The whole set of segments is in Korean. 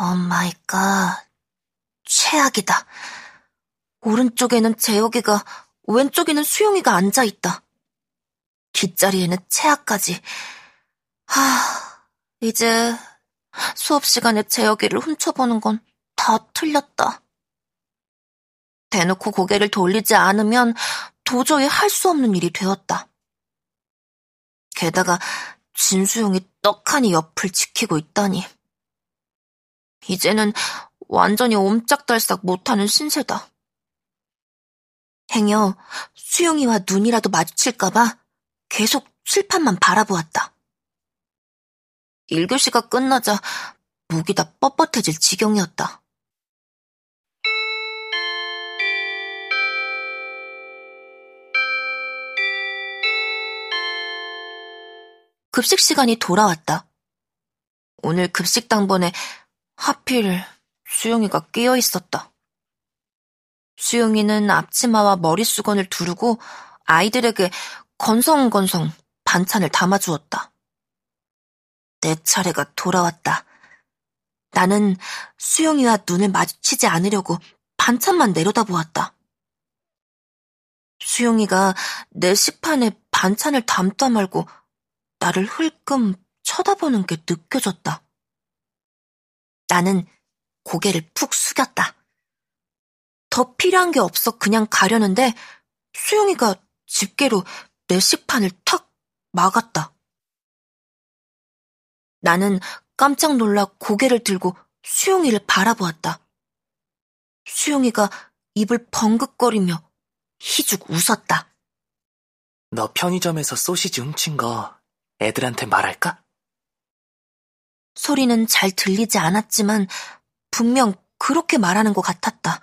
Oh my God. 최악이다. 오른쪽에는 재혁이가, 왼쪽에는 수영이가 앉아있다. 뒷자리에는 채아까지. 하, 이제 수업 시간에 재혁이를 훔쳐보는 건 다 틀렸다. 대놓고 고개를 돌리지 않으면 도저히 할 수 없는 일이 되었다. 게다가 진수용이 떡하니 옆을 지키고 있다니. 이제는 완전히 옴짝달싹 못하는 신세다. 행여 수용이와 눈이라도 마주칠까봐 계속 칠판만 바라보았다. 1교시가 끝나자 목이 다 뻣뻣해질 지경이었다. 급식 시간이 돌아왔다. 오늘 급식 당번에 하필 수영이가 끼어 있었다. 수영이는 앞치마와 머리수건을 두르고 아이들에게 건성건성 반찬을 담아주었다. 내 차례가 돌아왔다. 나는 수영이와 눈을 마주치지 않으려고 반찬만 내려다보았다. 수영이가 내 식판에 반찬을 담다 말고 나를 흘끔 쳐다보는 게 느껴졌다. 나는 고개를 푹 숙였다. 더 필요한 게 없어 그냥 가려는데 수영이가 집게로 내 식판을 탁 막았다. 나는 깜짝 놀라 고개를 들고 수영이를 바라보았다. 수영이가 입을 벙긋거리며 희죽 웃었다. 너 편의점에서 소시지 훔친 거 애들한테 말할까? 소리는 잘 들리지 않았지만 분명 그렇게 말하는 것 같았다.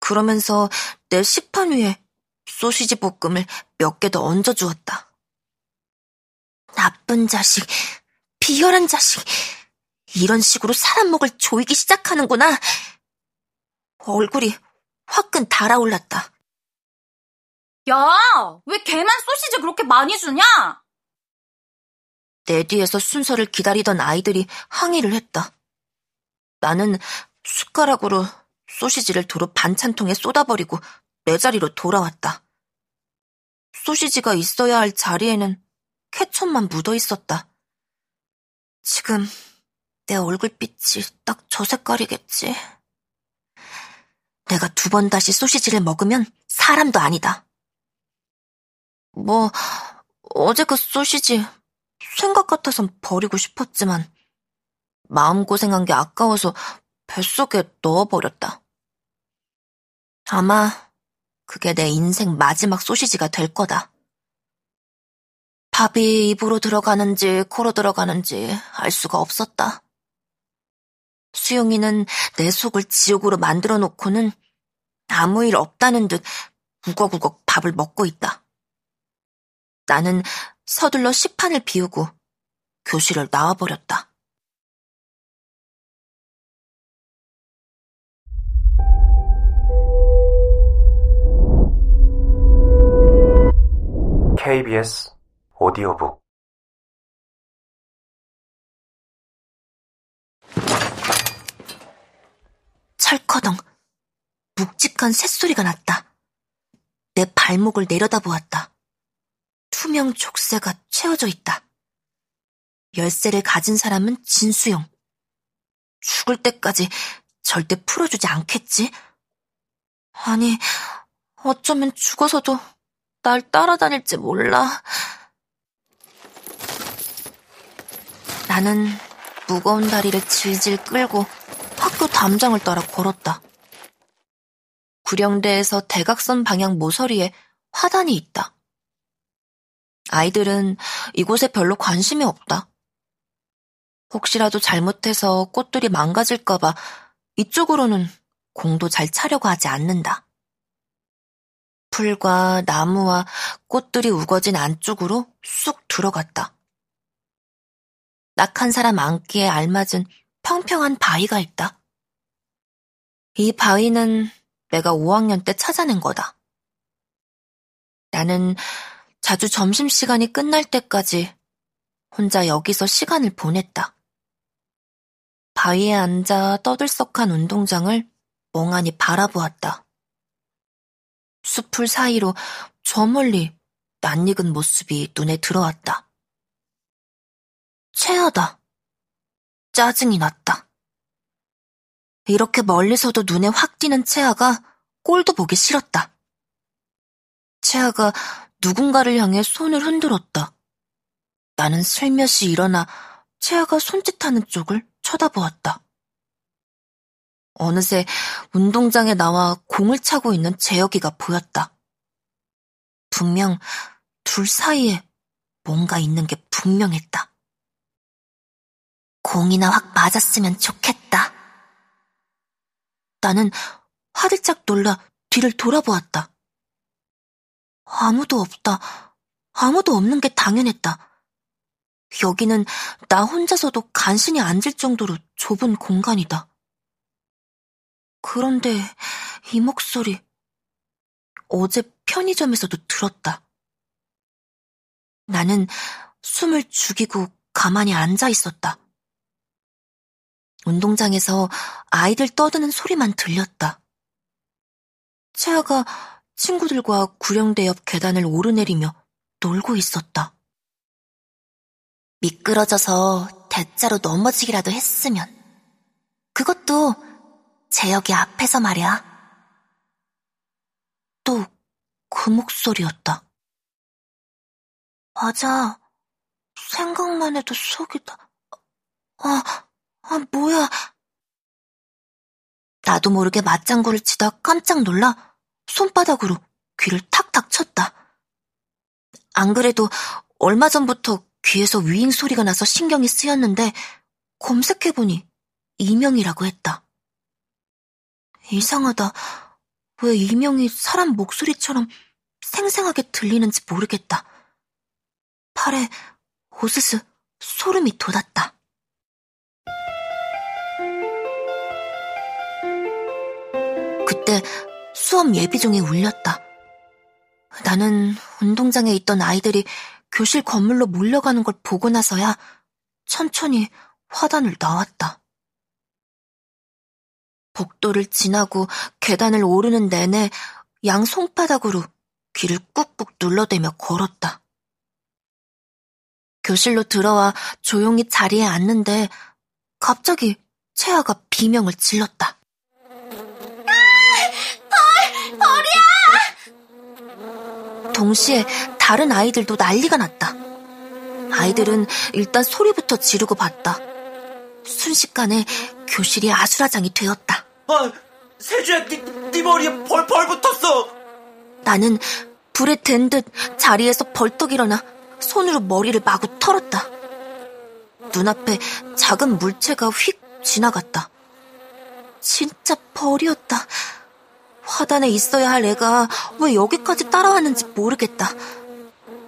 그러면서 내 식판 위에 소시지 볶음을 몇 개 더 얹어 주었다. 나쁜 자식, 비열한 자식. 이런 식으로 사람 목을 조이기 시작하는구나. 얼굴이 화끈 달아올랐다. 야, 왜 걔만 소시지 그렇게 많이 주냐? 내 뒤에서 순서를 기다리던 아이들이 항의를 했다. 나는 숟가락으로 소시지를 도로 반찬통에 쏟아버리고 내 자리로 돌아왔다. 소시지가 있어야 할 자리에는 케첩만 묻어 있었다. 지금 내 얼굴빛이 딱 저 색깔이겠지. 내가 두 번 다시 소시지를 먹으면 사람도 아니다. 뭐, 어제 그 소시지 생각 같아선 버리고 싶었지만 마음고생한 게 아까워서 뱃속에 넣어버렸다. 아마 그게 내 인생 마지막 소시지가 될 거다. 밥이 입으로 들어가는지 코로 들어가는지 알 수가 없었다. 수용이는 내 속을 지옥으로 만들어 놓고는 아무 일 없다는 듯 우걱우걱 밥을 먹고 있다. 나는 서둘러 식판을 비우고 교실을 나와버렸다. KBS 오디오북 철커덩 묵직한 쇳소리가 났다. 내 발목을 내려다보았다. 투명 족쇄가 채워져 있다. 열쇠를 가진 사람은 진수영. 죽을 때까지 절대 풀어주지 않겠지? 아니, 어쩌면 죽어서도 날 따라다닐지 몰라. 나는 무거운 다리를 질질 끌고 학교 담장을 따라 걸었다. 구령대에서 대각선 방향 모서리에 화단이 있다. 아이들은 이곳에 별로 관심이 없다. 혹시라도 잘못해서 꽃들이 망가질까봐 이쪽으로는 공도 잘 차려고 하지 않는다. 풀과 나무와 꽃들이 우거진 안쪽으로 쑥 들어갔다. 낙한 사람 앉기에 알맞은 평평한 바위가 있다. 이 바위는 내가 5학년 때 찾아낸 거다. 나는 자주 점심시간이 끝날 때까지 혼자 여기서 시간을 보냈다. 바위에 앉아 떠들썩한 운동장을 멍하니 바라보았다. 숲풀 사이로 저 멀리 낯익은 모습이 눈에 들어왔다. 체하다. 짜증이 났다. 이렇게 멀리서도 눈에 확 띄는 채아가 꼴도 보기 싫었다. 채아가 누군가를 향해 손을 흔들었다. 나는 슬며시 일어나 채아가 손짓하는 쪽을 쳐다보았다. 어느새 운동장에 나와 공을 차고 있는 재혁이가 보였다. 분명 둘 사이에 뭔가 있는 게 분명했다. 공이나 확 맞았으면 좋겠다. 나는 화들짝 놀라 뒤를 돌아보았다. 아무도 없다. 아무도 없는 게 당연했다. 여기는 나 혼자서도 간신히 앉을 정도로 좁은 공간이다. 그런데 이 목소리 어제 편의점에서도 들었다. 나는 숨을 죽이고 가만히 앉아 있었다. 운동장에서 아이들 떠드는 소리만 들렸다. 채아가 친구들과 구령대 옆 계단을 오르내리며 놀고 있었다. 미끄러져서 대자로 넘어지기라도 했으면. 그것도 재혁이 앞에서 말이야. 또 그 목소리였다. 맞아. 생각만 해도 속이 다... 아, 아, 뭐야. 나도 모르게 맞장구를 치다 깜짝 놀라 손바닥으로 귀를 탁탁 쳤다. 안 그래도 얼마 전부터 귀에서 위잉 소리가 나서 신경이 쓰였는데 검색해보니 이명이라고 했다. 이상하다. 왜 이명이 사람 목소리처럼 생생하게 들리는지 모르겠다. 팔에 오스스 소름이 돋았다. 그때 수업 예비종이 울렸다. 나는 운동장에 있던 아이들이 교실 건물로 몰려가는 걸 보고 나서야 천천히 화단을 나왔다. 복도를 지나고 계단을 오르는 내내 양 손바닥으로 귀를 꾹꾹 눌러대며 걸었다. 교실로 들어와 조용히 자리에 앉는데 갑자기 채아가 비명을 질렀다. 동시에 다른 아이들도 난리가 났다. 아이들은 일단 소리부터 지르고 봤다. 순식간에 교실이 아수라장이 되었다. 아, 세주야, 네, 네 머리에 벌, 벌 붙었어! 나는 불에 든듯 자리에서 벌떡 일어나 손으로 머리를 마구 털었다. 눈앞에 작은 물체가 휙 지나갔다. 진짜 벌이었다. 화단에 있어야 할 애가 왜 여기까지 따라왔는지 모르겠다.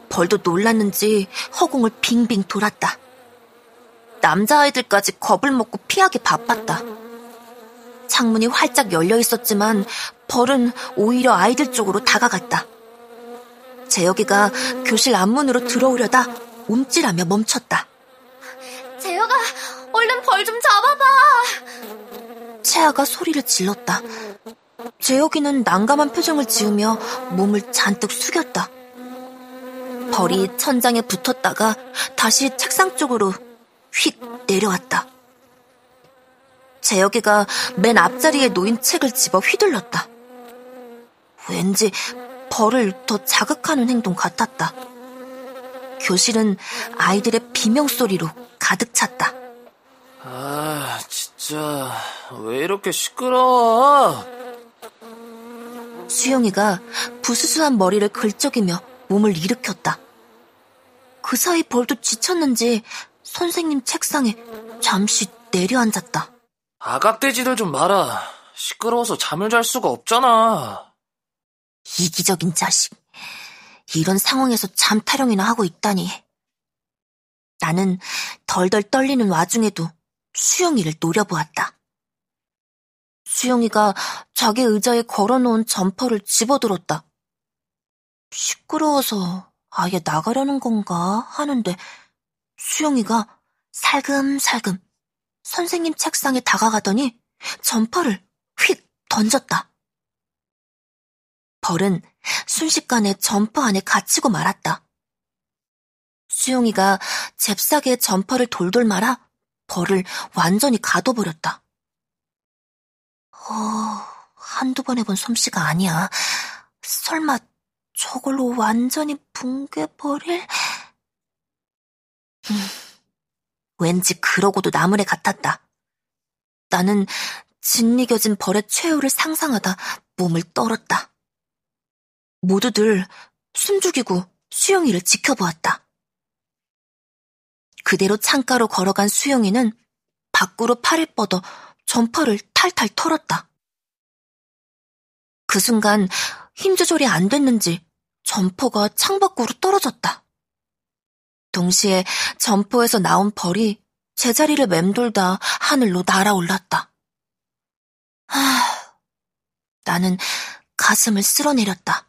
벌도 놀랐는지 허공을 빙빙 돌았다. 남자아이들까지 겁을 먹고 피하기 바빴다. 창문이 활짝 열려 있었지만 벌은 오히려 아이들 쪽으로 다가갔다. 재혁이가 교실 앞문으로 들어오려다 움찔하며 멈췄다. 재혁아, 얼른 벌 좀 잡아봐. 채아가 소리를 질렀다. 재혁이는 난감한 표정을 지으며 몸을 잔뜩 숙였다. 벌이 천장에 붙었다가 다시 책상 쪽으로 휙 내려왔다. 재혁이가 맨 앞자리에 놓인 책을 집어 휘둘렀다. 왠지 벌을 더 자극하는 행동 같았다. 교실은 아이들의 비명소리로 가득 찼다. 아, 진짜, 왜 이렇게 시끄러워? 수영이가 부스스한 머리를 긁적이며 몸을 일으켰다. 그 사이 벌도 지쳤는지 선생님 책상에 잠시 내려앉았다. 악악대지들 좀 마라. 시끄러워서 잠을 잘 수가 없잖아. 이기적인 자식. 이런 상황에서 잠 타령이나 하고 있다니. 나는 덜덜 떨리는 와중에도 수영이를 노려보았다. 수영이가 자기 의자에 걸어놓은 점퍼를 집어들었다. 시끄러워서 아예 나가려는 건가 하는데 수영이가 살금살금 선생님 책상에 다가가더니 점퍼를 휙 던졌다. 벌은 순식간에 점퍼 안에 갇히고 말았다. 수영이가 잽싸게 점퍼를 돌돌 말아 벌을 완전히 가둬버렸다. 어, 한두 번 해본 솜씨가 아니야. 설마 저걸로 완전히 뭉개버릴? 음, 왠지 그러고도 남을 애 같았다. 나는 짓이겨진 벌의 최후를 상상하다 몸을 떨었다. 모두들 숨죽이고 수영이를 지켜보았다. 그대로 창가로 걸어간 수영이는 밖으로 팔을 뻗어 점퍼를 탈탈 털었다. 그 순간 힘 조절이 안 됐는지 점퍼가 창 밖으로 떨어졌다. 동시에 점퍼에서 나온 벌이 제자리를 맴돌다 하늘로 날아올랐다. 하, 나는 가슴을 쓸어내렸다.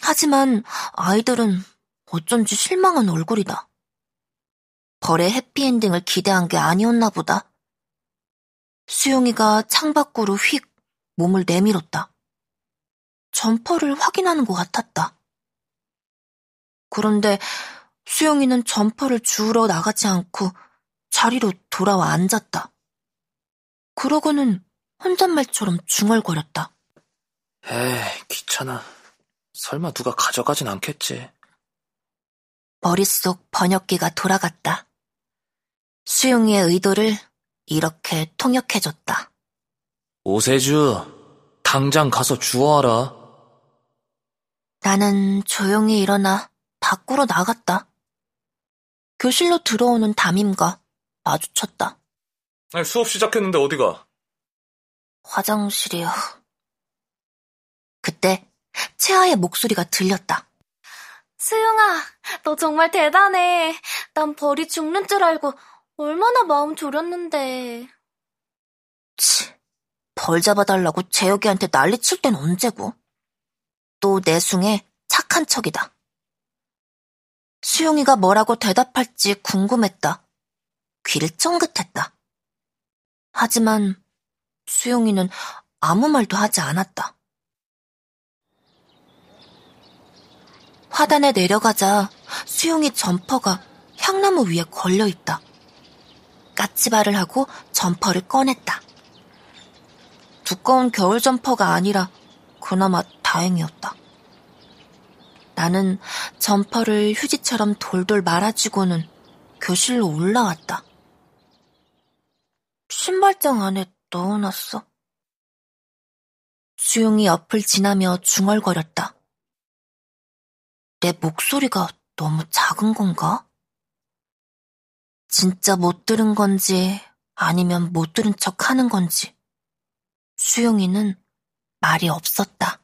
하지만 아이들은 어쩐지 실망한 얼굴이다. 벌의 해피엔딩을 기대한 게 아니었나 보다. 수영이가 창 밖으로 휙 몸을 내밀었다. 점퍼를 확인하는 것 같았다. 그런데 수영이는 점퍼를 주우러 나가지 않고 자리로 돌아와 앉았다. 그러고는 혼잣말처럼 중얼거렸다. 에이, 귀찮아. 설마 누가 가져가진 않겠지. 머릿속 번역기가 돌아갔다. 수용이의 의도를 이렇게 통역해줬다. 오세주, 당장 가서 주워와라. 나는 조용히 일어나 밖으로 나갔다. 교실로 들어오는 담임과 마주쳤다. 아니, 수업 시작했는데 어디가? 화장실이요. 그때 채아의 목소리가 들렸다. 수영아, 너 정말 대단해. 난 벌이 죽는 줄 알고 얼마나 마음 졸였는데. 치, 벌 잡아달라고 재혁이한테 난리칠 땐 언제고. 또 내숭에 착한 척이다. 수용이가 뭐라고 대답할지 궁금했다. 귀를 쫑긋했다. 하지만 수용이는 아무 말도 하지 않았다. 화단에 내려가자 수용이 점퍼가 향나무 위에 걸려있다. 까치발을 하고 점퍼를 꺼냈다. 두꺼운 겨울 점퍼가 아니라 그나마 다행이었다. 나는 점퍼를 휴지처럼 돌돌 말아주고는 교실로 올라왔다. 신발장 안에 넣어놨어. 수용이 옆을 지나며 중얼거렸다. 내 목소리가 너무 작은 건가? 진짜 못 들은 건지 아니면 못 들은 척 하는 건지 수용이는 말이 없었다.